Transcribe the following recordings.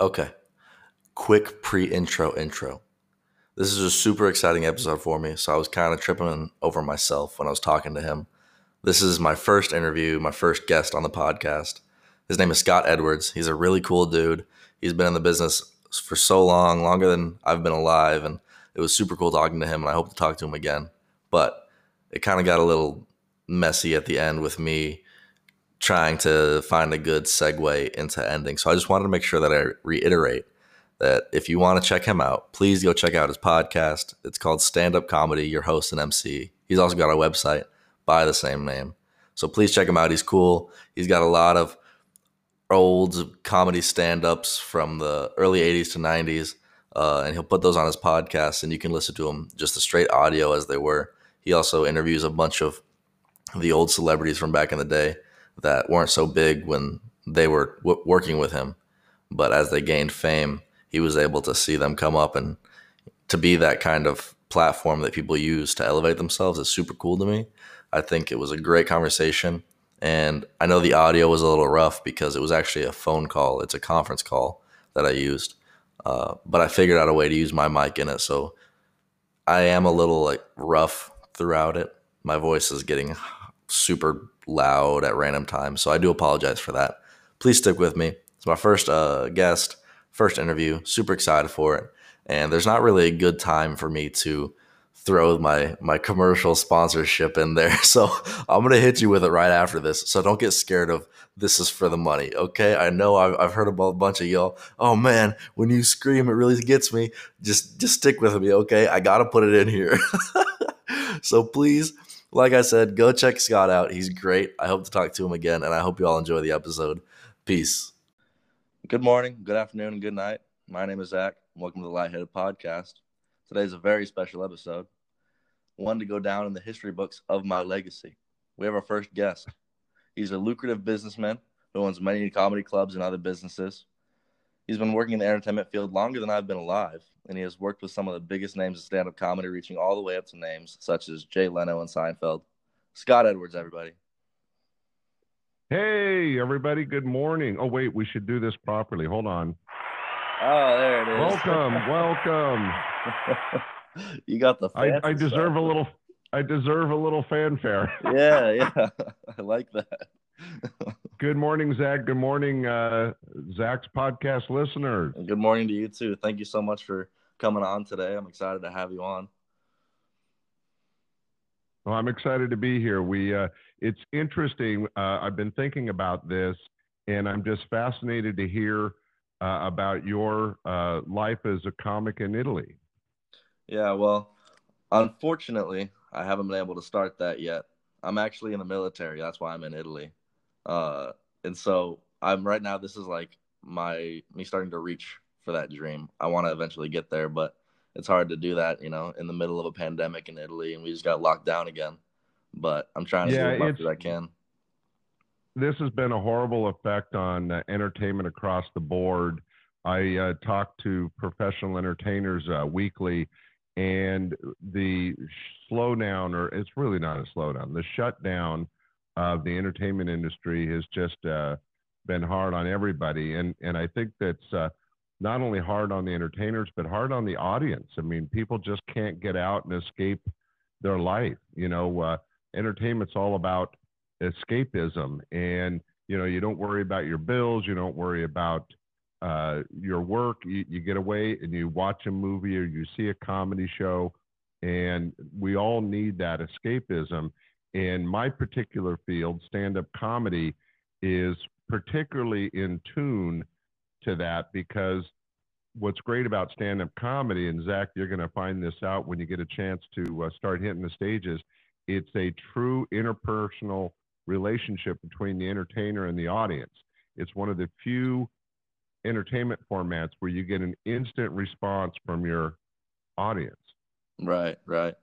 Okay. Quick pre intro intro. This is a super exciting episode for me, so I was kind of tripping over myself when I was talking to him. This is my first interview, my first guest on the podcast. His name is Scott Edwards. He's a really cool dude. He's been in the business for so long, longer than I've been alive, and it was super cool talking to him, and I hope to talk to him again. But it kind of got a little messy at the end with me trying to find a good segue into ending. So I just wanted to make sure that I reiterate that if you want to check him out, please go check out his podcast. It's called Stand Up Comedy, your host and MC. He's also got a website by the same name. So please check him out. He's cool. He's got a lot of old comedy stand ups from the early 80s to 90s. Uh, and he'll put those on his podcast, and you can listen to them just the straight audio as they were. He also interviews a bunch of the old celebrities from back in the day that weren't so big when they were w- working with him. But as they gained fame, he was able to see them come up and to be that kind of platform that people use to elevate themselves is super cool to me. I think it was a great conversation. And I know the audio was a little rough because it was actually a phone call. It's a conference call that I used. Uh, but I figured out a way to use my mic in it. So I am a little like rough throughout it. My voice is getting super loud at random times. So I do apologize for that. Please stick with me. It's my first uh, guest, first interview. Super excited for it. And there's not really a good time for me to throw my my commercial sponsorship in there. So I'm gonna hit you with it right after this. So don't get scared of this is for the money. Okay, I know I've, I've heard about a bunch of y'all. Oh man, when you scream, it really gets me. Just just stick with me. Okay, I gotta put it in here. so please, like I said, go check Scott out. He's great. I hope to talk to him again, and I hope you all enjoy the episode. Peace. Good morning, good afternoon, and good night. My name is Zach. Welcome to the Lightheaded Podcast. Today's a very special episode, one to go down in the history books of my legacy. We have our first guest. He's a lucrative businessman who owns many comedy clubs and other businesses. He's been working in the entertainment field longer than I've been alive, and he has worked with some of the biggest names of stand up comedy, reaching all the way up to names such as Jay Leno and Seinfeld. Scott Edwards, everybody. Hey, everybody. Good morning. Oh, wait, we should do this properly. Hold on. Oh, there it is. Welcome, welcome. you got the. I, I deserve stuff. a little. I deserve a little fanfare. Yeah, yeah. I like that. Good morning, Zach. Good morning, uh, Zach's podcast listeners. And good morning to you too. Thank you so much for coming on today. I'm excited to have you on. Well, I'm excited to be here. We. Uh, it's interesting. Uh, I've been thinking about this, and I'm just fascinated to hear uh, about your uh, life as a comic in Italy. Yeah, well, unfortunately, I haven't been able to start that yet. I'm actually in the military. That's why I'm in Italy. Uh, and so I'm right now. This is like my me starting to reach for that dream. I want to eventually get there, but it's hard to do that, you know, in the middle of a pandemic in Italy, and we just got locked down again. But I'm trying to Yeah, do as much as I can. this has been a horrible effect on uh, entertainment across the board. I uh, talk to professional entertainers uh, weekly, and the slowdown, or it's really not a slowdown, the shutdown of the entertainment industry has just uh, been hard on everybody. And, and I think that's uh, not only hard on the entertainers, but hard on the audience. I mean, people just can't get out and escape their life. You know, uh, entertainment's all about escapism and you know you don't worry about your bills you don't worry about uh, your work you, you get away and you watch a movie or you see a comedy show and we all need that escapism in my particular field stand-up comedy is particularly in tune to that because what's great about stand-up comedy and zach you're going to find this out when you get a chance to uh, start hitting the stages it's a true interpersonal relationship between the entertainer and the audience. It's one of the few entertainment formats where you get an instant response from your audience. Right, right.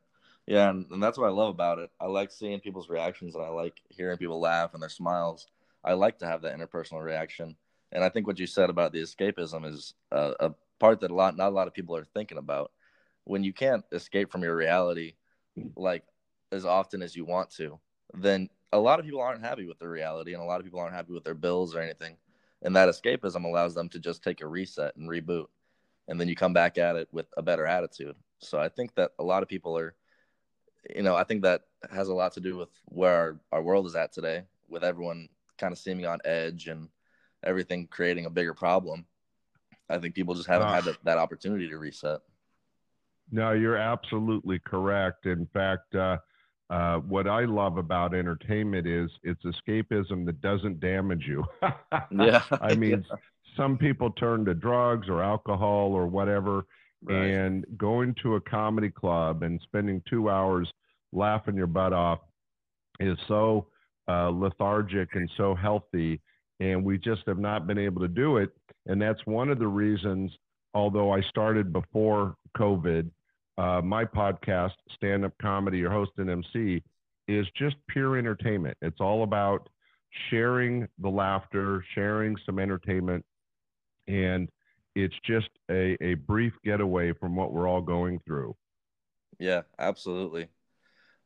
Yeah, and, and that's what I love about it. I like seeing people's reactions and I like hearing people laugh and their smiles. I like to have that interpersonal reaction. And I think what you said about the escapism is a, a part that a lot not a lot of people are thinking about. When you can't escape from your reality like as often as you want to, then a lot of people aren't happy with their reality and a lot of people aren't happy with their bills or anything. and that escapism allows them to just take a reset and reboot and then you come back at it with a better attitude so i think that a lot of people are you know i think that has a lot to do with where our, our world is at today with everyone kind of seeming on edge and everything creating a bigger problem i think people just haven't uh, had that, that opportunity to reset no you're absolutely correct in fact uh, uh, what I love about entertainment is it's escapism that doesn't damage you. yeah. I mean, yeah. some people turn to drugs or alcohol or whatever, right. and going to a comedy club and spending two hours laughing your butt off is so uh, lethargic and so healthy. And we just have not been able to do it. And that's one of the reasons, although I started before COVID, uh, my podcast, Stand Up Comedy, your host and MC, is just pure entertainment. It's all about sharing the laughter, sharing some entertainment, and it's just a, a brief getaway from what we're all going through. Yeah, absolutely.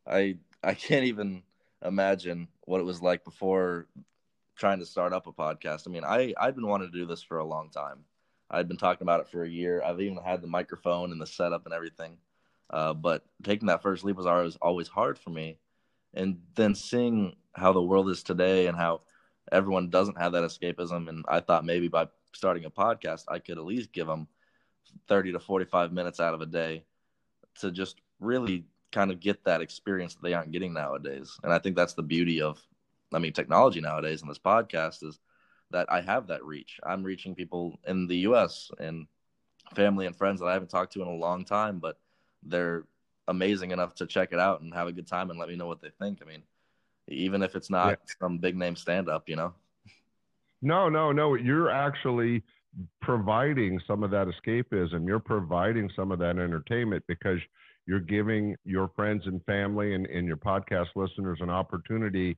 I I can't even imagine what it was like before trying to start up a podcast. I mean, I I've been wanting to do this for a long time. I'd been talking about it for a year. I've even had the microphone and the setup and everything. Uh, but taking that first leap was always always hard for me. And then seeing how the world is today and how everyone doesn't have that escapism, and I thought maybe by starting a podcast, I could at least give them 30 to 45 minutes out of a day to just really kind of get that experience that they aren't getting nowadays. And I think that's the beauty of, I mean, technology nowadays and this podcast is that I have that reach. I'm reaching people in the US and family and friends that I haven't talked to in a long time, but they're amazing enough to check it out and have a good time and let me know what they think. I mean, even if it's not yeah. some big name stand up, you know? No, no, no. You're actually providing some of that escapism. You're providing some of that entertainment because you're giving your friends and family and, and your podcast listeners an opportunity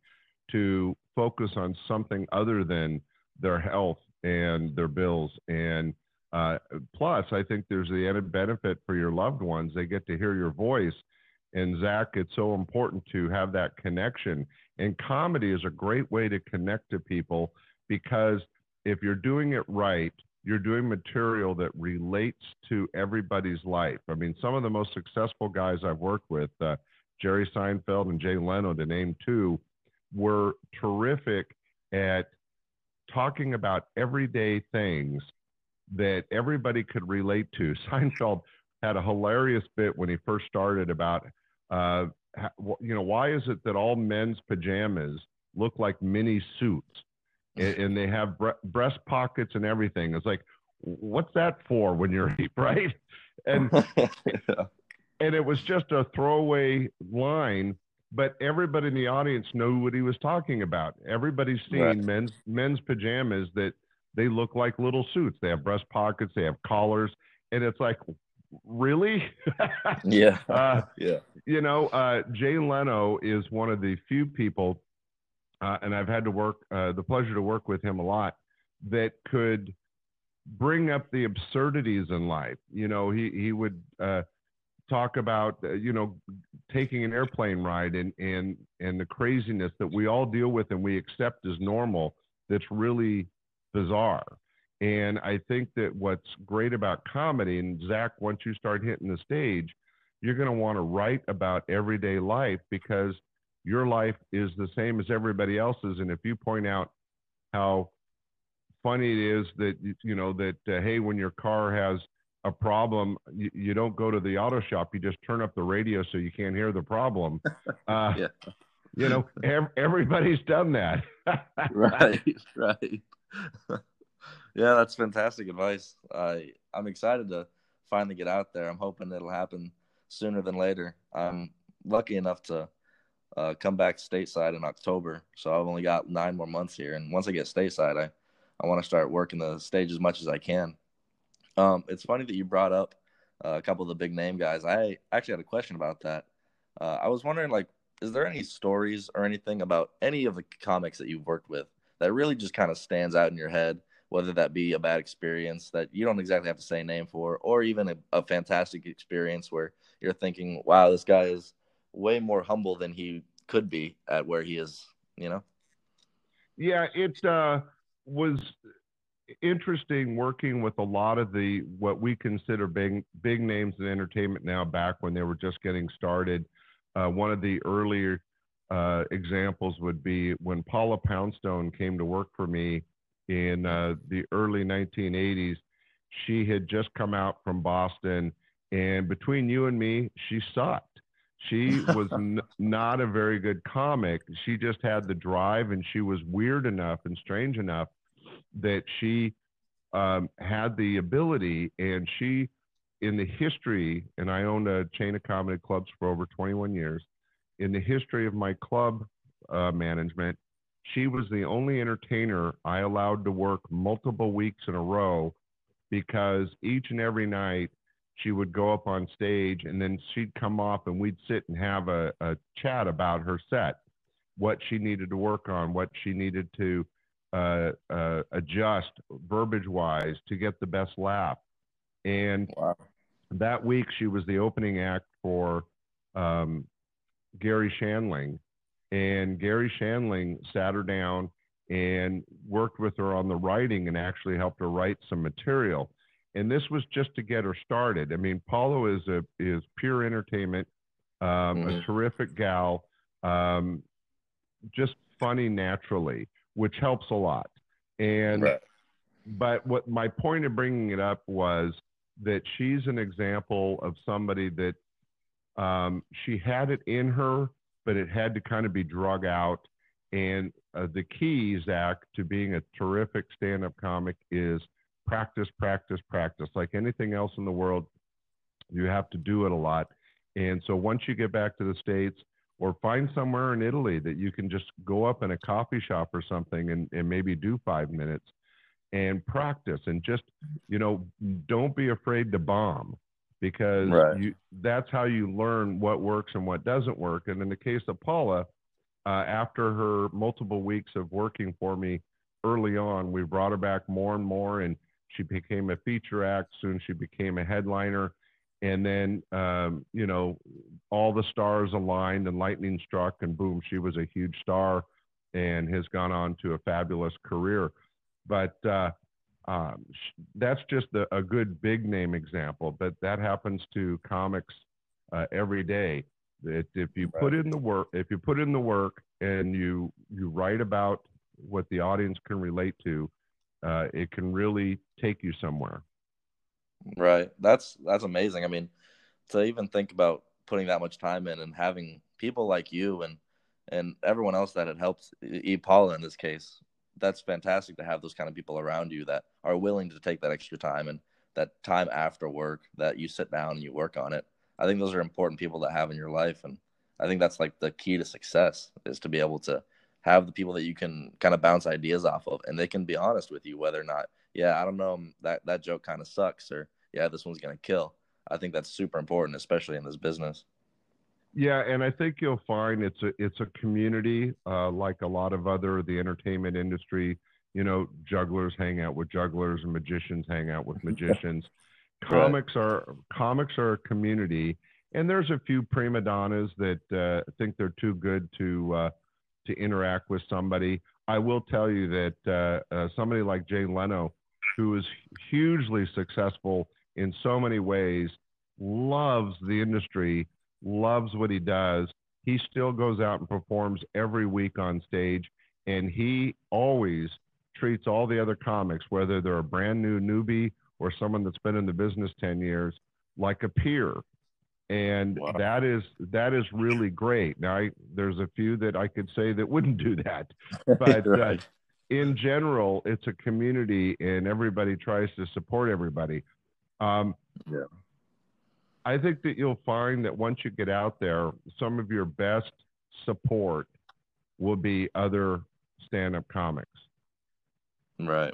to focus on something other than their health and their bills. And uh, plus, I think there's the added benefit for your loved ones. They get to hear your voice. And Zach, it's so important to have that connection. And comedy is a great way to connect to people because if you're doing it right, you're doing material that relates to everybody's life. I mean, some of the most successful guys I've worked with, uh, Jerry Seinfeld and Jay Leno, to name two, were terrific at talking about everyday things that everybody could relate to. Seinfeld had a hilarious bit when he first started about, uh, you know, why is it that all men's pajamas look like mini suits? And, and they have bre- breast pockets and everything. It's like, what's that for when you're right? And yeah. and it was just a throwaway line, but everybody in the audience knew what he was talking about. Everybody's seen right. men's men's pajamas that they look like little suits. They have breast pockets, they have collars, and it's like, really? yeah, uh, yeah. You know, uh, Jay Leno is one of the few people uh, and I've had to work uh, the pleasure to work with him a lot that could bring up the absurdities in life. You know, he he would uh, talk about uh, you know taking an airplane ride and and and the craziness that we all deal with and we accept as normal. That's really bizarre. And I think that what's great about comedy, and Zach, once you start hitting the stage, you're going to want to write about everyday life because your life is the same as everybody else's. And if you point out how funny it is that, you know, that, uh, hey, when your car has a problem, you, you, don't go to the auto shop, you just turn up the radio so you can't hear the problem. Uh, yeah. You know, ev- everybody's done that. right, right. yeah, that's fantastic advice. I I'm excited to finally get out there. I'm hoping it'll happen sooner than later. I'm lucky enough to uh, come back stateside in October. So I've only got nine more months here, and once I get stateside, I I want to start working the stage as much as I can. Um, it's funny that you brought up uh, a couple of the big name guys. I actually had a question about that. Uh, I was wondering, like, is there any stories or anything about any of the comics that you've worked with that really just kind of stands out in your head? Whether that be a bad experience that you don't exactly have to say a name for, or even a, a fantastic experience where you're thinking, "Wow, this guy is." Way more humble than he could be at where he is, you know? Yeah, it uh, was interesting working with a lot of the what we consider big big names in entertainment now. Back when they were just getting started, uh, one of the earlier uh, examples would be when Paula Poundstone came to work for me in uh, the early 1980s. She had just come out from Boston, and between you and me, she sucked. She was n- not a very good comic. She just had the drive, and she was weird enough and strange enough that she um, had the ability, and she, in the history, and I owned a chain of comedy clubs for over 21 years. In the history of my club uh, management, she was the only entertainer I allowed to work multiple weeks in a row because each and every night she would go up on stage and then she'd come off and we'd sit and have a, a chat about her set, what she needed to work on, what she needed to uh, uh, adjust verbiage wise to get the best laugh. And wow. that week she was the opening act for um, Garry Shandling. And Garry Shandling sat her down and worked with her on the writing and actually helped her write some material and this was just to get her started. I mean, Paula is a is pure entertainment, um, mm-hmm. a terrific gal, um, just funny naturally, which helps a lot. And right. but what my point of bringing it up was that she's an example of somebody that um, she had it in her, but it had to kind of be drug out. And uh, the key, Zach, to being a terrific stand-up comic is practice, practice, practice. Like anything else in the world, you have to do it a lot. And so once you get back to the States, or find somewhere in Italy that you can just go up in a coffee shop or something and, and maybe do five minutes and practice and just, you know, don't be afraid to bomb because right. you, that's how you learn what works and what doesn't work. And in the case of Paula, uh, after her multiple weeks of working for me early on, we brought her back more and more. And she became a feature act. Soon she became a headliner. And then, um, you know, all the stars aligned and lightning struck, and boom, she was a huge star and has gone on to a fabulous career. But uh, um, that's just a, a, good big name example. But that happens to comics uh, every day. That if you right. put in the work, if you put in the work and you you write about what the audience can relate to, uh, it can really take you somewhere. Right. That's that's amazing. I mean, to even think about putting that much time in and having people like you and and everyone else that had helped E. Paula in this case, that's fantastic to have those kind of people around you that are willing to take that extra time and that time after work that you sit down and you work on it. I think those are important people to have in your life and I think that's like the key to success is to be able to have the people that you can kind of bounce ideas off of and they can be honest with you whether or not yeah i don't know that that joke kind of sucks or yeah this one's going to kill. I think that's super important especially in this business. Yeah and i think you'll find it's a it's a community uh, like a lot of other the entertainment industry. You know jugglers hang out with jugglers and magicians hang out with magicians. Comics are comics are a community and there's a few prima donnas that uh, think they're too good to uh, to interact with somebody. I will tell you that uh, uh, somebody like Jay Leno, who is hugely successful in so many ways, loves the industry, loves what he does. He still goes out and performs every week on stage, and he always treats all the other comics, whether they're a brand new newbie or someone that's been in the business 10 years, like a peer and wow. that is that is really great. Now, I, there's a few that I could say that wouldn't do that, but right. uh, in general, it's a community, and everybody tries to support everybody. Um, yeah. I think that you'll find that once you get out there, some of your best support will be other stand-up comics. Right.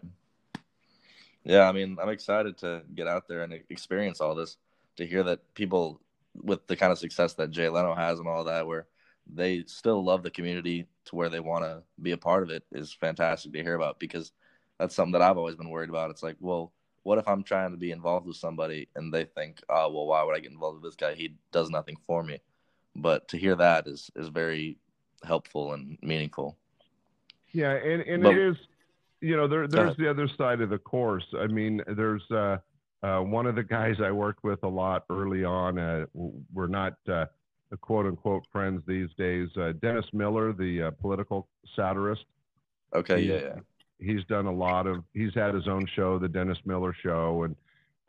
Yeah, I mean, I'm excited to get out there and experience all this. To hear that people with the kind of success that Jay Leno has and all that, where they still love the community to where they want to be a part of it is fantastic to hear about because that's something that I've always been worried about. It's like, well, what if I'm trying to be involved with somebody and they think, oh, well, why would I get involved with this guy? He does nothing for me. But to hear that is is very helpful and meaningful. Yeah, and, and but, it is you know, there, there's the other side of the course. I mean, there's uh, uh, one of the guys I worked with a lot early on. Uh, we're not uh, quote unquote friends these days. Uh, Dennis Miller, the uh, political satirist. Okay, he, yeah, yeah. He's done a lot of. He's had his own show, the Dennis Miller Show, and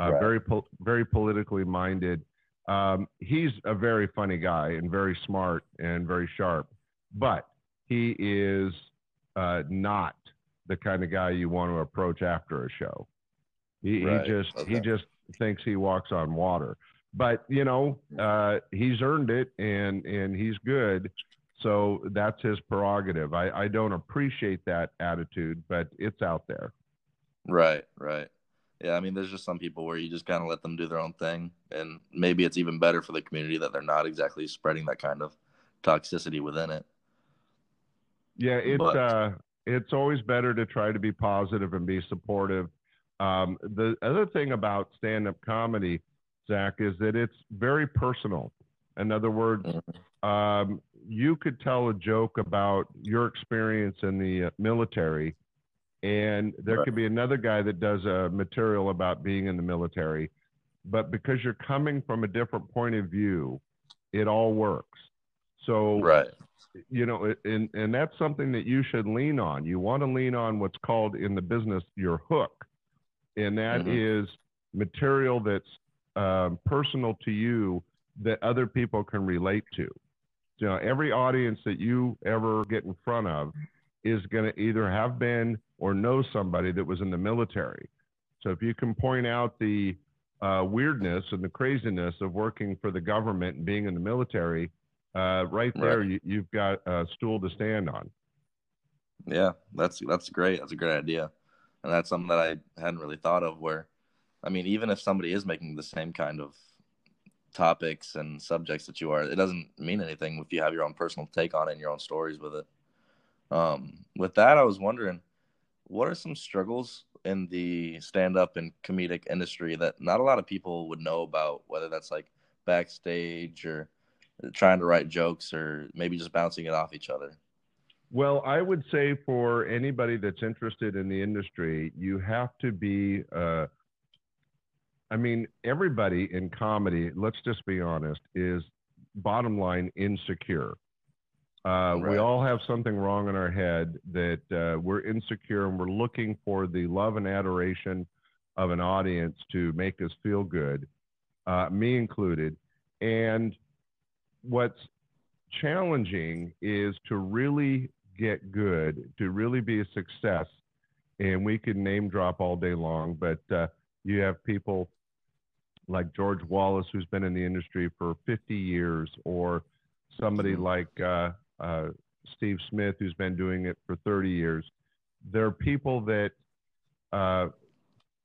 uh, right. very po- very politically minded. Um, he's a very funny guy and very smart and very sharp, but he is uh, not the kind of guy you want to approach after a show. He, right. he just okay. he just thinks he walks on water. But you know, uh, he's earned it, and and he's good. So that's his prerogative. I, I don't appreciate that attitude, but it's out there. Right, right. Yeah, I mean, there's just some people where you just kind of let them do their own thing, and maybe it's even better for the community that they're not exactly spreading that kind of toxicity within it. Yeah, it's but, uh, it's always better to try to be positive and be supportive. Um, the other thing about stand-up comedy, Zach, is that it's very personal. In other words, mm-hmm. um, you could tell a joke about your experience in the uh, military, and there right. could be another guy that does a material about being in the military, but because you're coming from a different point of view, it all works. So, right you know, and and that's something that you should lean on. You want to lean on what's called in the business your hook, and that mm-hmm. is material that's um, personal to you that other people can relate to. You know, every audience that you ever get in front of is going to either have been or know somebody that was in the military. So if you can point out the uh, weirdness and the craziness of working for the government and being in the military, uh, right there, right. You, have got a stool to stand on. Yeah, that's that's great. That's a great idea, and that's something that I hadn't really thought of. Where, I mean, even if somebody is making the same kind of topics and subjects that you are, it doesn't mean anything if you have your own personal take on it and your own stories with it. Um, with that, I was wondering, what are some struggles in the stand-up and comedic industry that not a lot of people would know about, whether that's like backstage or trying to write jokes or maybe just bouncing it off each other? Well, I would say for anybody that's interested in the industry, you have to be. Uh, I mean, everybody in comedy, let's just be honest, is bottom line insecure. Uh, right. We all have something wrong in our head that uh, we're insecure and we're looking for the love and adoration of an audience to make us feel good, uh, me included. And what's challenging is to really get good, to really be a success. And we can name drop all day long, but uh, you have people like George Wallace, who's been in the industry for 50 years, or somebody mm-hmm. like uh, uh, Steve Smith, who's been doing it for 30 years. There are people that uh,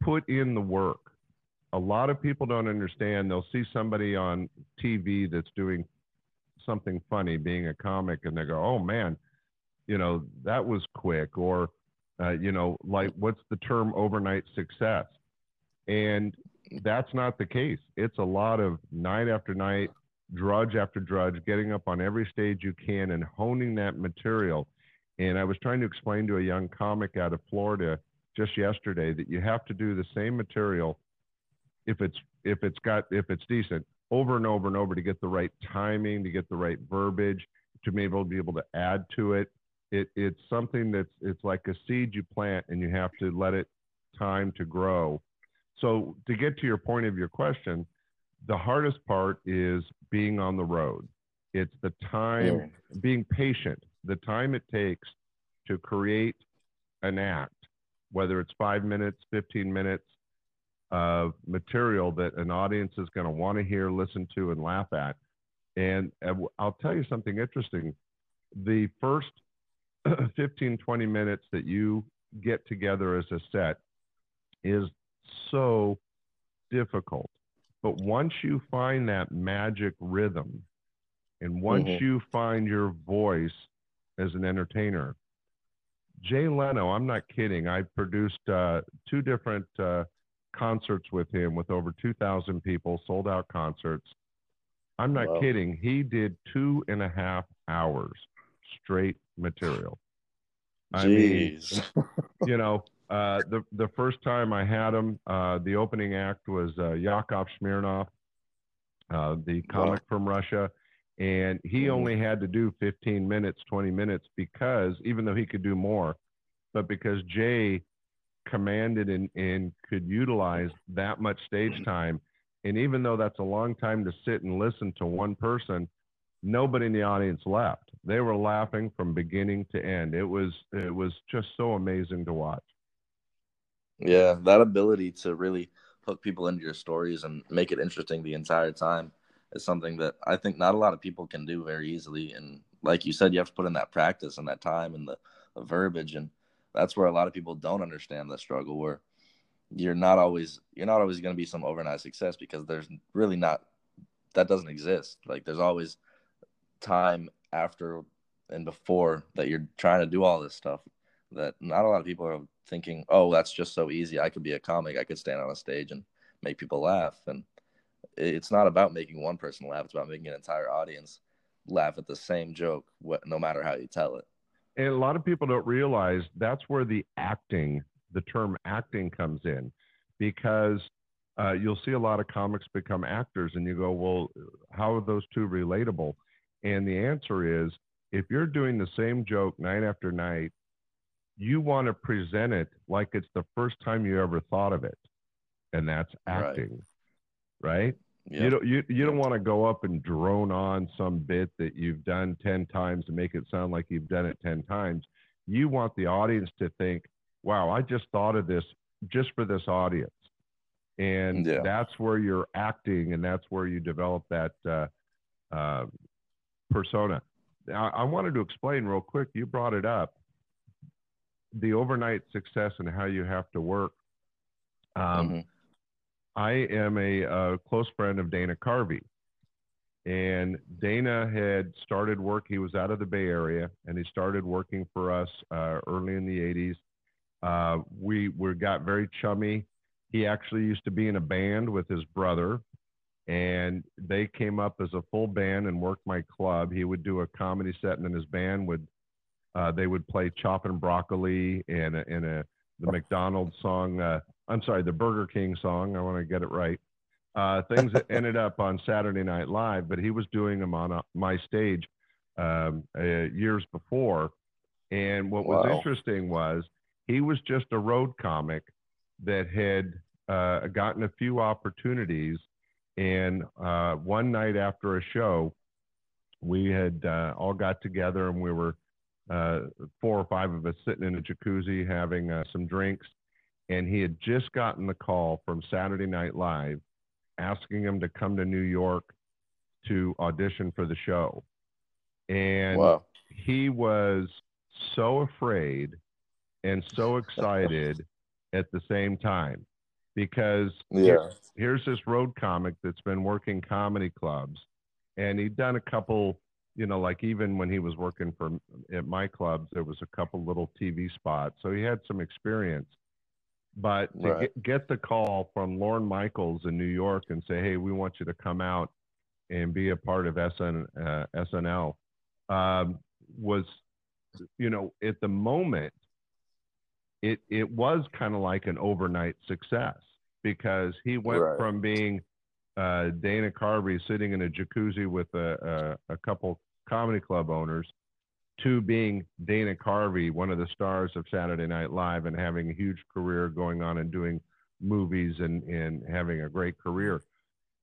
put in the work. A lot of people don't understand. They'll see somebody on TV that's doing something funny being a comic and they go, oh man, you know, that was quick. Or, uh, you know, like what's the term overnight success? And that's not the case. It's a lot of night after night, drudge after drudge, getting up on every stage you can and honing that material. And I was trying to explain to a young comic out of Florida just yesterday that you have to do the same material if it's if it's got if it's decent over and over and over to get the right timing, to get the right verbiage, to be able to be able to add to it. It it's something that's it's like a seed you plant and you have to let it time to grow. So to get to your point of your question, the hardest part is being on the road. It's the time, yeah. being patient, the time it takes to create an act, whether it's five minutes, 15 minutes, of material that an audience is going to want to hear, listen to, and laugh at. And uh, I'll tell you something interesting. The first 15, 20 minutes that you get together as a set is so difficult. But once you find that magic rhythm, and once mm-hmm. you find your voice as an entertainer, Jay Leno, I'm not kidding. I produced uh, two different uh, concerts with him with over 2,000 people, sold out concerts. I'm not wow. kidding. He did two and a half hours straight material. I Jeez. mean, you know, uh, the the first time I had him, uh, the opening act was uh, Yakov Smirnoff, uh, the comic wow. from Russia, and he mm-hmm. only had to do 15 minutes, 20 minutes because even though he could do more, but because Jay commanded and, and could utilize that much stage time, and even though that's a long time to sit and listen to one person, nobody in the audience left. They were laughing from beginning to end. It was it was just so amazing to watch. Yeah, that ability to really hook people into your stories and make it interesting the entire time is something that I think not a lot of people can do very easily. And like you said, you have to put in that practice and that time and the, the verbiage, and that's where a lot of people don't understand the struggle. Where you're not always you're not always going to be some overnight success because there's really not that doesn't exist. Like there's always time after and before that you're trying to do all this stuff that not a lot of people are thinking, oh, that's just so easy. I could be a comic. I could stand on a stage and make people laugh. And it's not about making one person laugh. It's about making an entire audience laugh at the same joke, no matter how you tell it. And a lot of people don't realize that's where the acting, the term acting comes in, because uh, you'll see a lot of comics become actors, and you go, well, how are those two relatable? And the answer is, if you're doing the same joke night after night you want to present it like it's the first time you ever thought of it, and that's acting, right? right? Yep. You don't you, you don't want to go up and drone on some bit that you've done 10 times to make it sound like you've done it 10 times. You want the audience to think, wow, I just thought of this just for this audience. And yeah. that's where you're acting and that's where you develop that uh, uh, persona. I, I wanted to explain real quick. You brought it up the overnight success and how you have to work. Um, mm-hmm. I am a, a, close friend of Dana Carvey. And Dana had started work. He was out of the Bay Area and he started working for us uh, early in the 80s. Uh, we, we got very chummy. He actually used to be in a band with his brother, and they came up as a full band and worked my club. He would do a comedy set, and then his band would uh, they would play chopping broccoli and a, and a the McDonald's song. Uh, I'm sorry, the Burger King song. I want to get it right. Uh, things that ended up on Saturday Night Live, but he was doing them on a, my stage um, uh, years before. And what wow. was interesting was he was just a road comic that had uh, gotten a few opportunities. And uh, one night after a show, we had uh, all got together and we were uh, four or five of us sitting in a jacuzzi having uh, some drinks. And he had just gotten the call from Saturday Night Live asking him to come to New York to audition for the show. And wow. he was so afraid and so excited at the same time because yeah. here, here's this road comic that's been working comedy clubs and he'd done a couple you know, like even when he was working for at my clubs, there was a couple little TV spots, so he had some experience. But to right. get, get the call from Lorne Michaels in New York and say, "Hey, we want you to come out and be a part of SN, uh, SNL," um, was, you know, at the moment, it it was kind of like an overnight success because he went right. from being uh, Dana Carvey sitting in a jacuzzi with a, a, a couple comedy club owners to being Dana Carvey, one of the stars of Saturday Night Live, and having a huge career going on and doing movies and, and having a great career.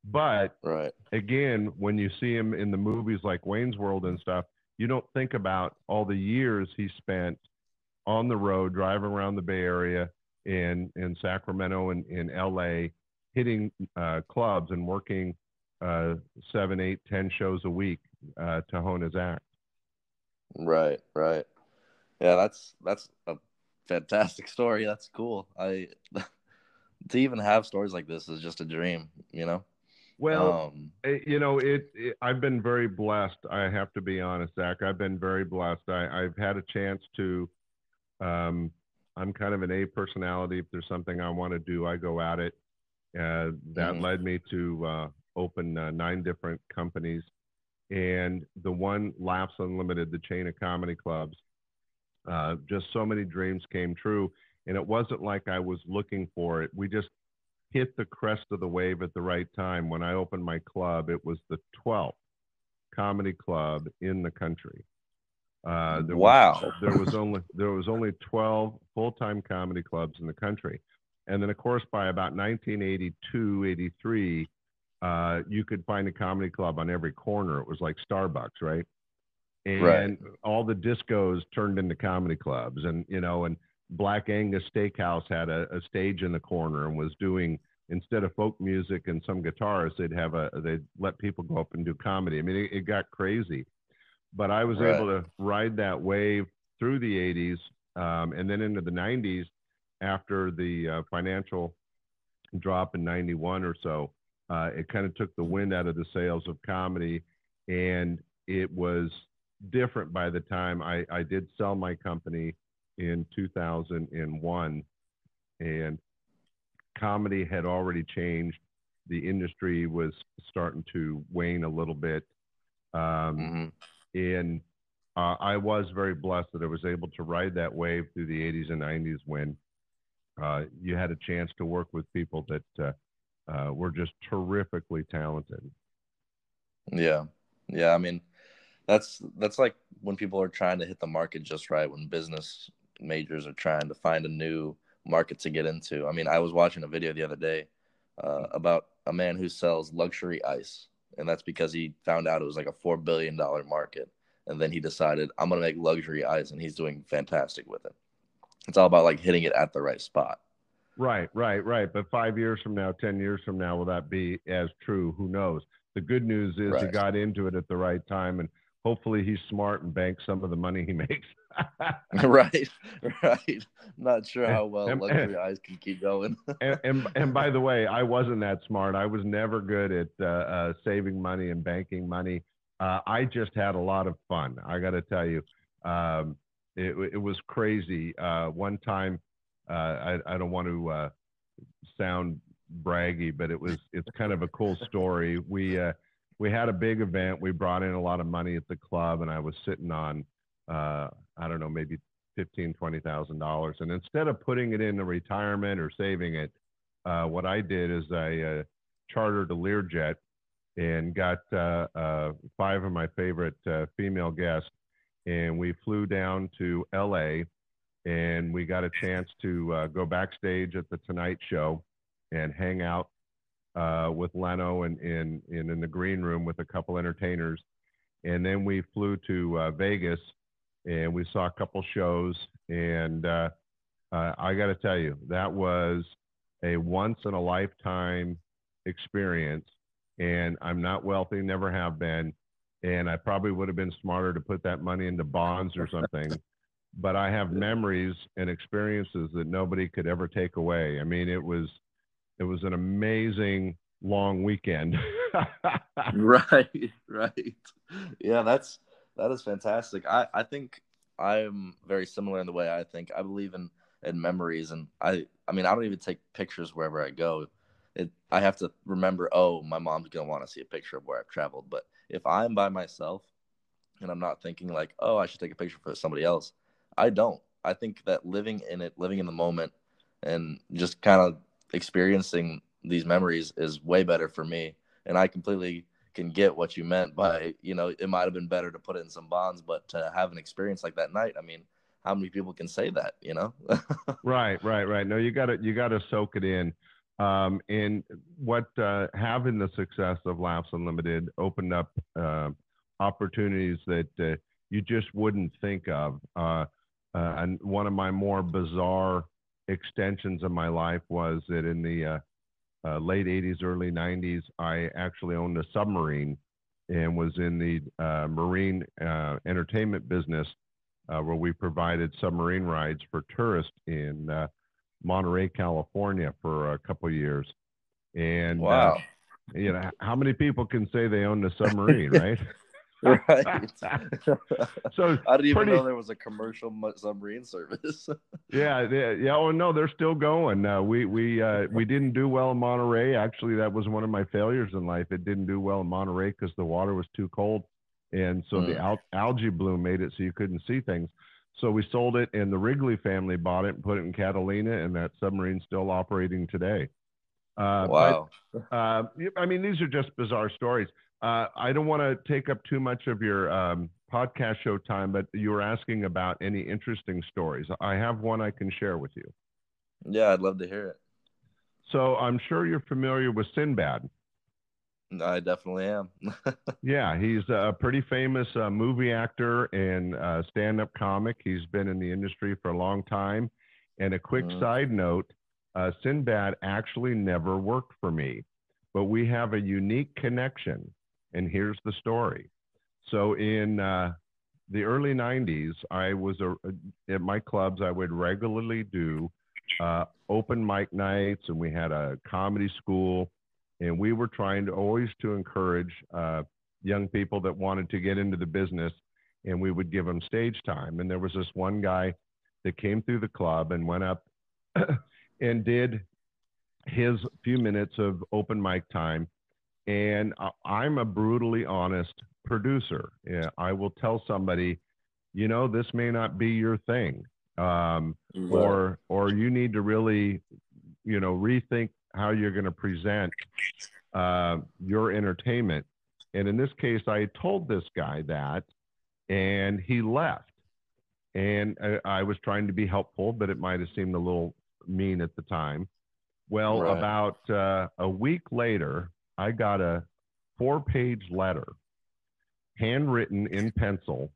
But right. again, when you see him in the movies like Wayne's World and stuff, you don't think about all the years he spent on the road, driving around the Bay Area in, in Sacramento and in LA, hitting uh, clubs and working uh, seven, eight, ten shows a week uh, to hone his act. Right, right. Yeah, that's that's a fantastic story. That's cool. I to even have stories like this is just a dream, you know. Well, um, eh, you know, it, it, I've been very blessed. I have to be honest, Zach. I've been very blessed. I, have had a chance to. Um, I'm kind of an A personality. If there's something I want to do, I go at it. Uh, that mm-hmm. led me to uh, open uh, nine different companies and the one Laughs Unlimited, the chain of comedy clubs, Uh, just so many dreams came true. And it wasn't like I was looking for it. We just hit the crest of the wave at the right time. When I opened my club, it was the 12th comedy club in the country. Uh, there wow. Was, there was only there was only 12 full-time comedy clubs in the country. And then of course by about 1982, 83, uh, you could find a comedy club on every corner. It was like Starbucks, right? And right. all the discos turned into comedy clubs and you know and Black Angus Steakhouse had a, a stage in the corner and was doing instead of folk music and some guitars, they'd have a they'd let people go up and do comedy. I mean, it, it got crazy, but I was right. able to ride that wave through the '80s um, and then into the '90s after the uh, financial drop in '91 or so. Uh, it kind of took the wind out of the sails of comedy, and it was different by the time I, I did sell my company in 2001 and comedy had already changed the industry was starting to wane a little bit um, mm-hmm. And uh, i was very blessed that i was able to ride that wave through the 80s and 90s when uh, you had a chance to work with people that uh, uh were just terrifically talented. Yeah. Yeah i mean that's that's like when people are trying to hit the market just right when business majors are trying to find a new market to get into. I mean, I was watching a video the other day uh, about a man who sells luxury ice, and that's because he found out it was like a four billion dollar market, and then he decided I'm gonna make luxury ice, and he's doing fantastic with it. It's all about like hitting it at the right spot. Right, right, right. But five years from now, ten years from now, will that be as true? Who knows? The good news is right. he got into it at the right time, and hopefully he's smart and banks some of the money he makes. right, right. Not sure how well and, luxury ice can keep going. and, and, and by the way, I wasn't that smart. I was never good at uh, uh, saving money and banking money. Uh, I just had a lot of fun. I got to tell you, um, it, it was crazy. Uh, one time, uh, I, I don't want to uh, sound braggy, but it was it's kind of a cool story. We we had a big event. We brought in a lot of money at the club, and I was sitting on, uh, I don't know, maybe fifteen, twenty thousand dollars. And instead of putting it in a retirement or saving it, uh, what I did is I uh, chartered a Learjet and got uh, uh, five of my favorite uh, female guests, and we flew down to L.A. and we got a chance to go backstage at the Tonight Show and hang out uh, with Leno and in, in, in the green room with a couple entertainers. And then we flew to uh, Vegas and we saw a couple shows. And uh, uh I got to tell you, that was a once in a lifetime experience. And I'm not wealthy, never have been. And I probably would have been smarter to put that money into bonds or something. but I have memories and experiences that nobody could ever take away. I mean, it was it was an amazing long weekend. right, right. Yeah, that's that is fantastic. I I think I'm very similar in the way I think. I believe in in memories, and I I mean I don't even take pictures wherever I go. It I have to remember. Oh, my mom's gonna want to see a picture of where I've traveled. But if I'm by myself and I'm not thinking like, oh, I should take a picture for somebody else, I don't. I think that living in it, living in the moment, and just kind of experiencing these memories is way better for me. And I completely can get what you meant by, you know, it might have been better to put in some bonds, but to have an experience like that night, I mean, how many people can say that, you know? right, right, right. No, you gotta you gotta soak it in. Um, and what uh, having the success of Laughs Unlimited opened up uh, opportunities that uh, you just wouldn't think of. Uh, uh, and one of my more bizarre extensions of my life was that in the uh, uh, late 80s, early 90s, I actually owned a submarine and was in the uh, marine uh, entertainment business uh, where we provided submarine rides for tourists in uh, Monterey, California for a couple years. And wow. you know, how many people can say they owned a submarine, right? right. so I didn't even pretty, know there was a commercial submarine service. yeah, yeah, yeah. Oh no, they're still going. Uh, we we uh, we didn't do well in Monterey. Actually, that was one of my failures in life. It didn't do well in Monterey because the water was too cold, and so mm. the al- algae bloom made it so you couldn't see things. So we sold it, and the Wrigley family bought it and put it in Catalina, and that submarine's still operating today. Uh, wow. But, uh, I mean, these are just bizarre stories. Uh, I don't want to take up too much of your um, podcast show time, but you were asking about any interesting stories. I have one I can share with you. Yeah, I'd love to hear it. So I'm sure you're familiar with Sinbad. I definitely am. yeah, he's a pretty famous uh, movie actor and uh, stand-up comic. He's been in the industry for a long time. And a quick mm-hmm. side note: uh, Sinbad actually never worked for me, but we have a unique connection. And here's the story. So in uh, the early 90s, I was a, at my clubs. I would regularly do uh, open mic nights, and we had a comedy school, and we were trying to always to encourage uh, young people that wanted to get into the business, and we would give them stage time. And there was this one guy that came through the club and went up and did his few minutes of open mic time. And I'm a brutally honest producer. I will tell somebody, you know, this may not be your thing, um, right. or or you need to really, you know, rethink how you're going to present uh, your entertainment. And in this case, I told this guy that, and he left. And I, I was trying to be helpful, but it might have seemed a little mean at the time. Well, right. about uh, a week later, I got a four page letter handwritten in pencil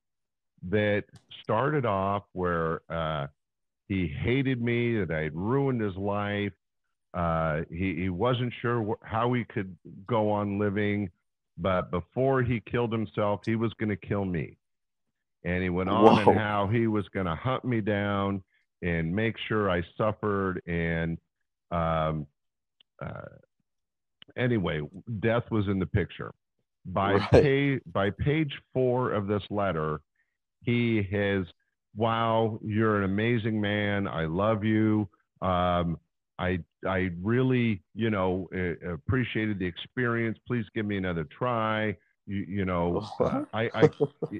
that started off where uh, he hated me, that I had ruined his life. Uh, he, he wasn't sure wh- how he could go on living, but before he killed himself, he was going to kill me. And he went on Whoa. and how he was going to hunt me down and make sure I suffered. And um, uh, anyway, death was in the picture. By right. page by page four of this letter, he has, "Wow, you're an amazing man. I love you. Um, I I really, you know, appreciated the experience. Please give me another try. You, you know, I, I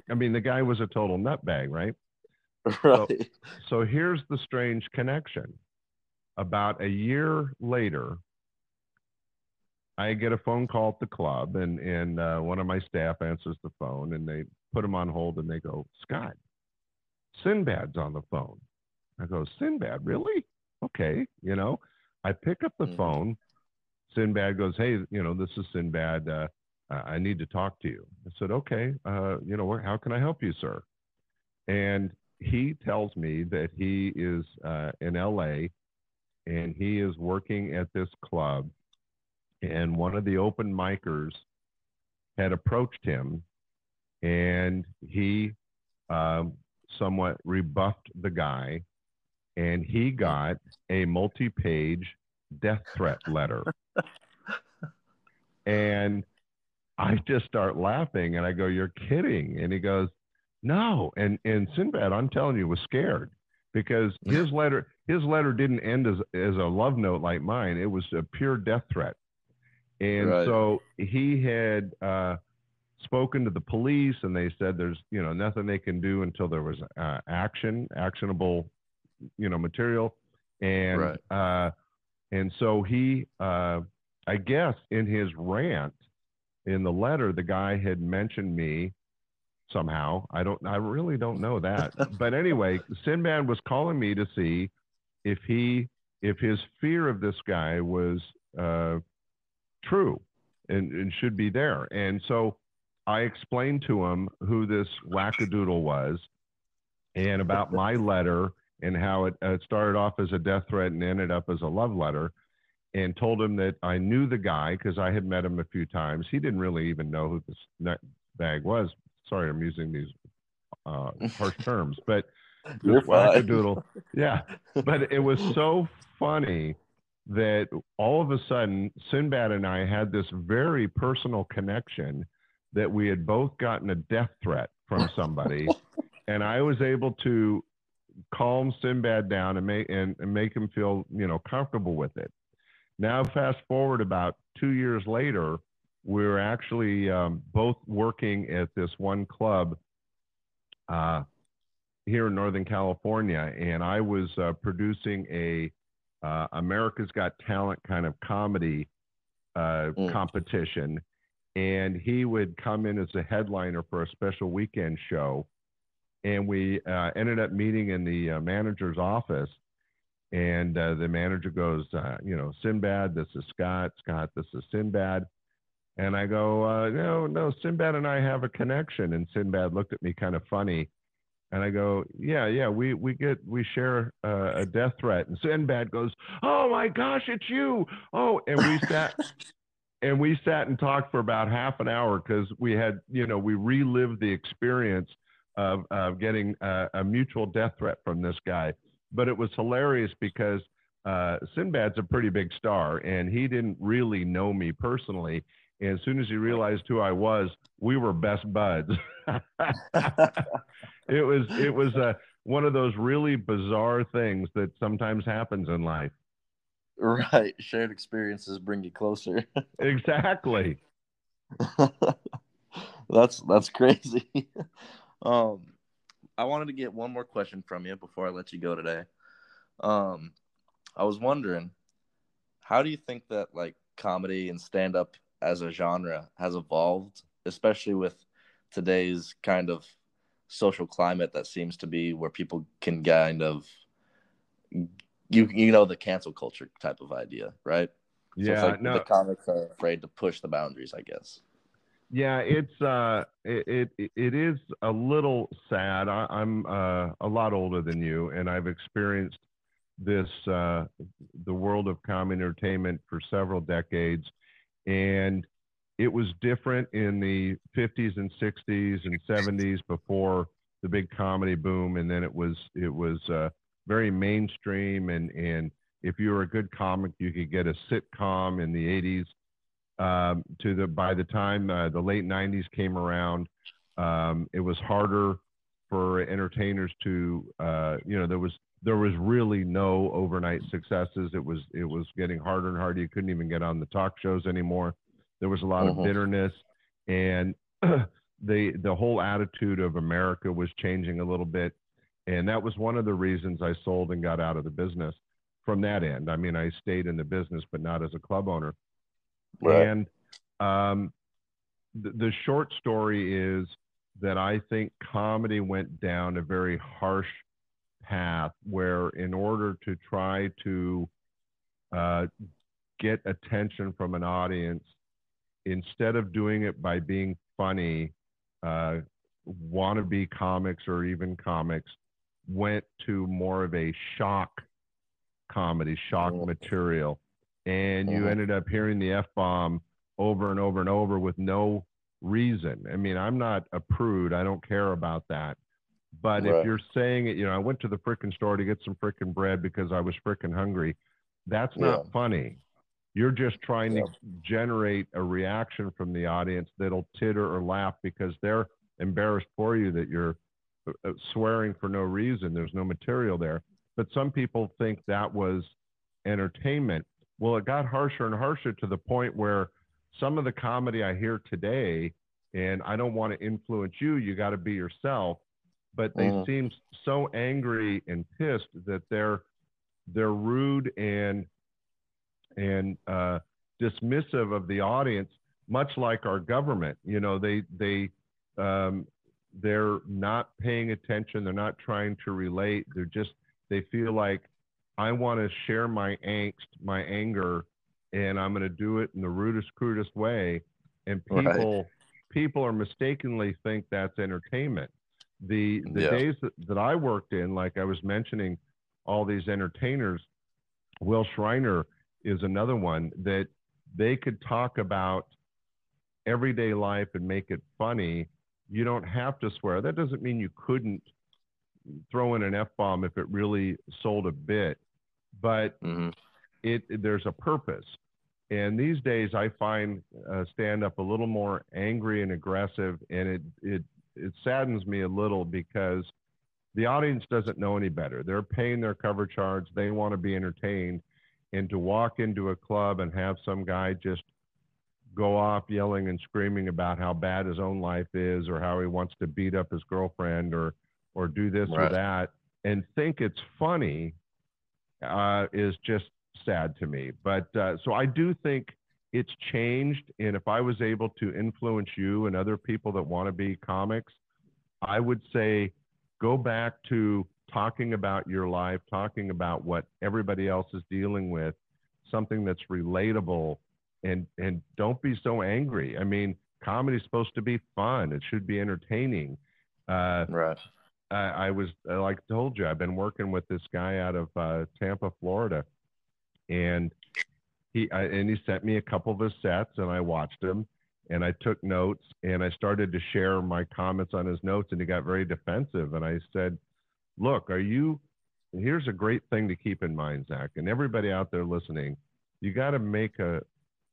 I mean, the guy was a total nutbag, right? Right. So, so here's the strange connection. About a year later, I get a phone call at the club, and and uh, one of my staff answers the phone, and they put him on hold, and they go, Scott, Sinbad's on the phone. I go, Sinbad, really? Okay, you know. I pick up the mm-hmm. phone. Sinbad goes, Hey, you know, this is Sinbad. Uh, I need to talk to you. I said, Okay, uh, you know, how can I help you, sir? And he tells me that he is uh, in LA and he is working at this club and one of the open micers had approached him and he um, somewhat rebuffed the guy and he got a multi-page death threat letter. And i just start laughing and i go you're kidding. And he goes no. And and sinbad i'm telling you was scared because his letter his letter didn't end as as a love note like mine. It was a pure death threat and right. so he had uh, spoken to the police, and they said there's you know nothing they can do until there was uh, action, actionable, you know, material, and right. uh, and so he, uh, I guess, in his rant in the letter, the guy had mentioned me somehow. I don't, I really don't know that, but anyway, Sinbad was calling me to see if he, if his fear of this guy was uh, true and, and should be there. And so I explained to him who this wackadoodle was and about my letter and how it, uh, started off as a death threat and ended up as a love letter and told him that I knew the guy because I had met him a few times. He didn't really even know who this nut bag was. Sorry, I'm using these uh, harsh terms, but this wackadoodle, yeah. But it was so funny that all of a sudden Sinbad and I had this very personal connection that we had both gotten a death threat from somebody and I was able to calm Sinbad down and make and, and, make him feel you know comfortable with it. Now fast forward about two years later, we're actually um, both working at this one club uh, here in Northern California, and I was uh, producing a uh, America's Got Talent kind of comedy uh, mm. competition, and he would come in as a headliner for a special weekend show, and we uh, ended up meeting in the uh, manager's office. And uh, the manager goes, you know, Sinbad, this is Scott. Scott, this is Sinbad. And I go, no, no, Sinbad and I have a connection. And Sinbad looked at me kind of funny and I go, yeah, yeah, we we get we share uh, a death threat. And Sinbad goes, oh my gosh, it's you. Oh, and we sat and we sat and talked for about half an hour because we had, you know, we relived the experience of, of getting a, a mutual death threat from this guy. But it was hilarious because uh, Sinbad's a pretty big star, and he didn't really know me personally. And as soon as he realized who I was, we were best buds. it was it was uh, one of those really bizarre things that sometimes happens in life. Right, shared experiences bring you closer. exactly. that's that's crazy. um, I wanted to get one more question from you before I let you go today. Um, I was wondering, how do you think that like comedy and stand up as a genre has evolved, especially with today's kind of social climate that seems to be where people can kind of you you know the cancel culture type of idea, right? Yeah, so like no. the comics are afraid to push the boundaries, I guess. Yeah, it's uh, it it, it is a little sad. I, am uh, a lot older than you, and I've experienced this uh, the world of comic entertainment for several decades, and it was different in the 50s and 60s and 70s before the big comedy boom, and then it was it was uh, very mainstream. And and if you were a good comic, you could get a sitcom in the 80s. Um, to the by the time uh, the late 90s came around, um, it was harder for entertainers to uh, you know there was there was really no overnight successes. It was it was getting harder and harder. You couldn't even get on the talk shows anymore. There was a lot mm-hmm. of bitterness, and the the whole attitude of America was changing a little bit, and that was one of the reasons I sold and got out of the business. From that end, I mean, I stayed in the business, but not as a club owner. Right. And um, the, the short story is that I think comedy went down a very harsh path where, in order to try to uh, get attention from an audience, instead of doing it by being funny, uh, wannabe comics or even comics went to more of a shock comedy, shock oh. material. And you uh-huh. ended up hearing the F bomb over and over and over with no reason. I mean, I'm not a prude, I don't care about that. But right. if you're saying it, you know, I went to the frickin' store to get some frickin' bread because I was frickin' hungry. That's not yeah. funny. You're just trying yeah. to generate a reaction from the audience that'll titter or laugh because they're embarrassed for you that you're uh, uh, swearing for no reason. There's no material there. But some people think that was entertainment. Well, it got harsher and harsher to the point where some of the comedy I hear today, and I don't want to influence you, you got to be yourself, but they mm. seem so angry and pissed that they're they're rude and and uh, dismissive of the audience, much like our government. You know, they they um, they're not paying attention. They're not trying to relate. They're just they feel like I want to share my angst, my anger, and I'm going to do it in the rudest, crudest way. And people right. people are mistakenly think that's entertainment. The the yeah. days that, that I worked in, like I was mentioning, all these entertainers, Will Shriner is another one that they could talk about everyday life and make it funny. You don't have to swear. That doesn't mean you couldn't throw in an F bomb if it really sold a bit, but mm-hmm. it, there's a purpose. And these days, I find uh, stand up a little more angry and aggressive, and it it it saddens me a little because the audience doesn't know any better. They're paying their cover charge. They want to be entertained, and to walk into a club and have some guy just go off yelling and screaming about how bad his own life is or how he wants to beat up his girlfriend or or do this Right. or that and think it's funny uh, is just sad to me. But uh, so I do think it's changed. And if I was able to influence you and other people that want to be comics, I would say go back to talking about your life, talking about what everybody else is dealing with, something that's relatable, and and don't be so angry. I mean, comedy's supposed to be fun. It should be entertaining. Uh, Right. I, I was like I told you, I've been working with this guy out of uh, Tampa, Florida, and he I, and he sent me a couple of his sets, and I watched them, and I took notes, and I started to share my comments on his notes, and he got very defensive, and I said, "Look, are you?" Here's a great thing to keep in mind, Zach, and everybody out there listening. You got to make a.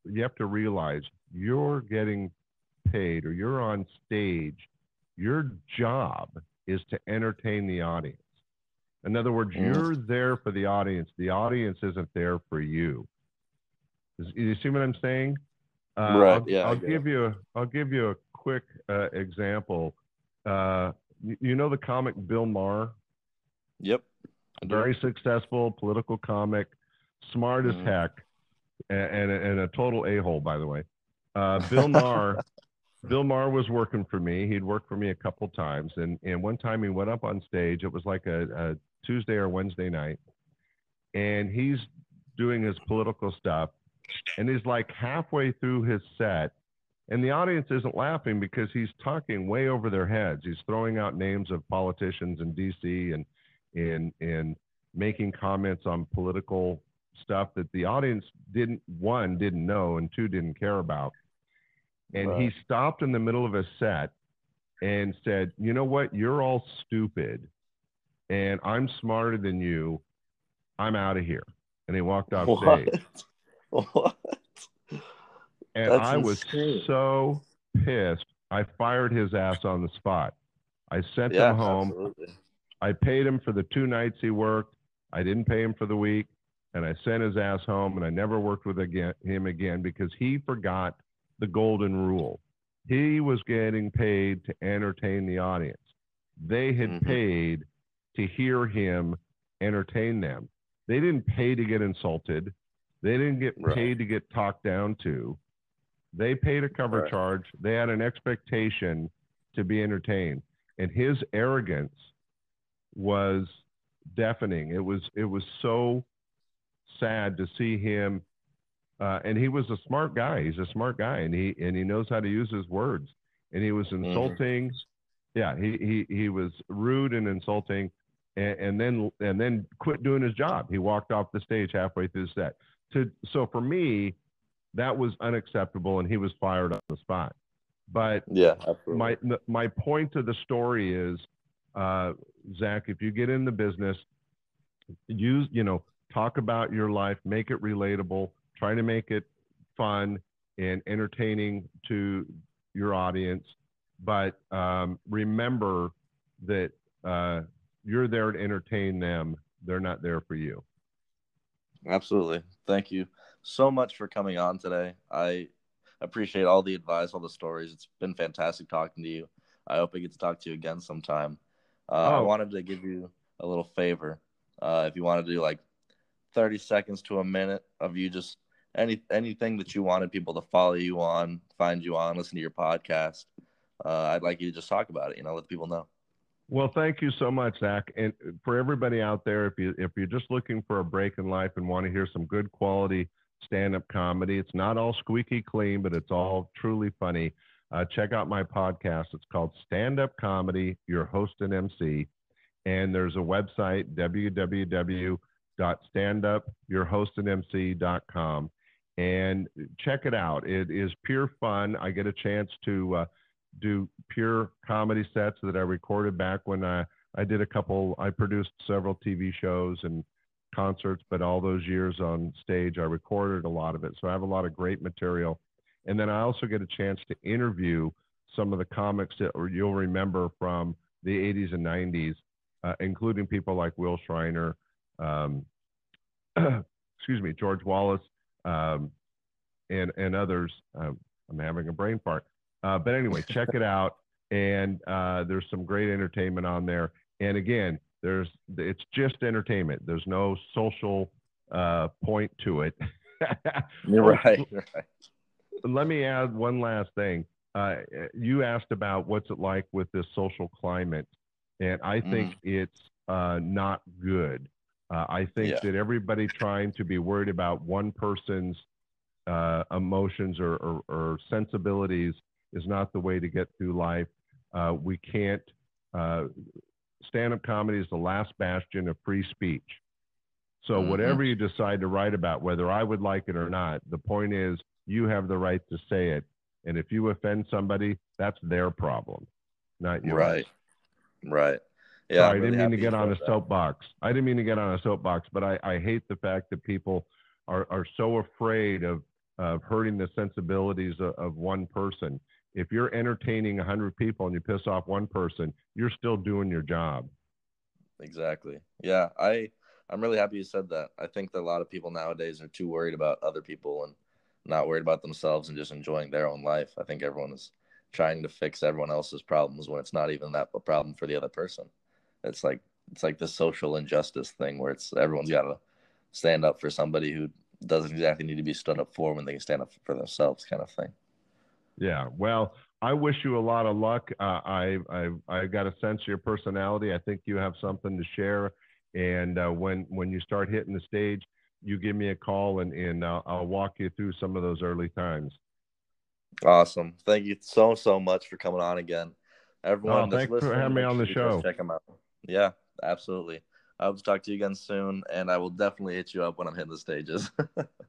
You have to realize you're getting paid, or you're on stage. Your job is to entertain the audience. In other words, you're there for the audience. The audience isn't there for you. You see what I'm saying? Uh, Right, I'll, yeah, I'll give you. A, I'll give you a quick uh, example. Uh, you, you know the comic Bill Maher, Yep. Very successful political comic, smart as Mhm. heck, and, and, a- and a total a hole, by the way. Uh, Bill Maher. Bill Maher was working for me. He'd worked for me a couple times, and and one time he went up on stage. It was like a, a Tuesday or Wednesday night, and he's doing his political stuff, and he's like halfway through his set, and the audience isn't laughing because he's talking way over their heads. He's throwing out names of politicians in D.C. and and and making comments on political stuff that the audience didn't one didn't know and two didn't care about and he stopped in the middle of a set and said, "You know what? You're all stupid, and I'm smarter than you. I'm out of here." And he walked off What? stage. What? And That's I was insane. so pissed. I fired his ass on the spot. I sent Yeah. him home. Absolutely. I paid him for the two nights he worked. I didn't pay him for the week, and I sent his ass home. And I never worked with again, him again because he forgot the golden rule. He was getting paid to entertain the audience. They had Mhm. paid to hear him entertain them. They didn't pay to get insulted. They didn't get Right. paid to get talked down to. They paid a cover Right. charge. They had an expectation to be entertained. And his arrogance was deafening. It was it was so sad to see him. Uh, and he was a smart guy. He's a smart guy, and he and he knows how to use his words. And he was insulting. Yeah, he he he was rude and insulting, and, and then and then quit doing his job. He walked off the stage halfway through the set. To so for me, that was unacceptable, and he was fired on the spot. But Yeah. Absolutely. my my point of the story is, uh, Zach, if you get in the business, use you know talk about your life, make it relatable, try to make it fun and entertaining to your audience, but um, remember that uh, you're there to entertain them. They're not there for you. Absolutely. Thank you so much for coming on today. I appreciate all the advice, all the stories. It's been fantastic talking to you. I hope I get to talk to you again sometime. Uh, I Oh. wanted to give you a little favor. Uh, if you want to do like 30 seconds to a minute of you just any anything that you wanted people to follow you on, find you on, listen to your podcast, uh, I'd like you to just talk about it. You know, let people know. Well, thank you so much, Zach. And for everybody out there, if you if you're just looking for a break in life and want to hear some good quality stand-up comedy, it's not all squeaky clean, but it's all truly funny. Uh, check out my podcast. It's called Stand Up Comedy. Your host and MC, and there's a website www.standupyourhostandmc.com, and check it out. It is pure fun. I get a chance to. Uh, do pure comedy sets that I recorded back when I, I did a couple, I produced several TV shows and concerts, but all those years on stage, I recorded a lot of it. So I have a lot of great material. And then I also get a chance to interview some of the comics that you'll remember from the 80s and 90s, uh, including people like Will Shriner, um, excuse me, George Wallace, um, and, and others. Um, I'm having a brain fart. Uh, but anyway, check it out. And uh, there's some great entertainment on there. And again, there's it's just entertainment. There's no social uh, point to it. You're right. right. Let me add one last thing. Uh, you asked about what's it like with this social climate, and I think mm. it's uh, not good. Uh, I think yeah. that everybody trying to be worried about one person's uh, emotions or, or, or, sensibilities is not the way to get through life. Uh, we can't. Uh, stand-up comedy is the last bastion of free speech. So mm-hmm. whatever you decide to write about, whether I would like it or not, the point is you have the right to say it. And if you offend somebody, that's their problem, not yours. Right. Right. Yeah. Sorry, I didn't mean to get on a that. soapbox. I didn't mean to get on a soapbox, but I, I hate the fact that people are, are so afraid of, of hurting the sensibilities of, of one person. If you're entertaining 100 people and you piss off one person, you're still doing your job. Exactly. Yeah. I, I'm really happy you said that. I think that a lot of people nowadays are too worried about other people and not worried about themselves and just enjoying their own life. I think everyone is trying to fix everyone else's problems when it's not even that a problem for the other person. It's like it's like the social injustice thing where it's everyone's got to stand up for somebody who doesn't exactly need to be stood up for when they can stand up for themselves, kind of thing. Yeah. Well, I wish you a lot of luck. Uh, I I I got a sense of your personality. I think you have something to share and uh, when when you start hitting the stage, you give me a call and and I'll, I'll walk you through some of those early times. Awesome. Thank you so so much for coming on again. Everyone, oh, thanks for having me on the show. Check them out. Yeah, absolutely. I hope to talk to you again soon, and I will definitely hit you up when I'm hitting the stages.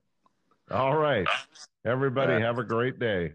All right. Everybody, have a great day.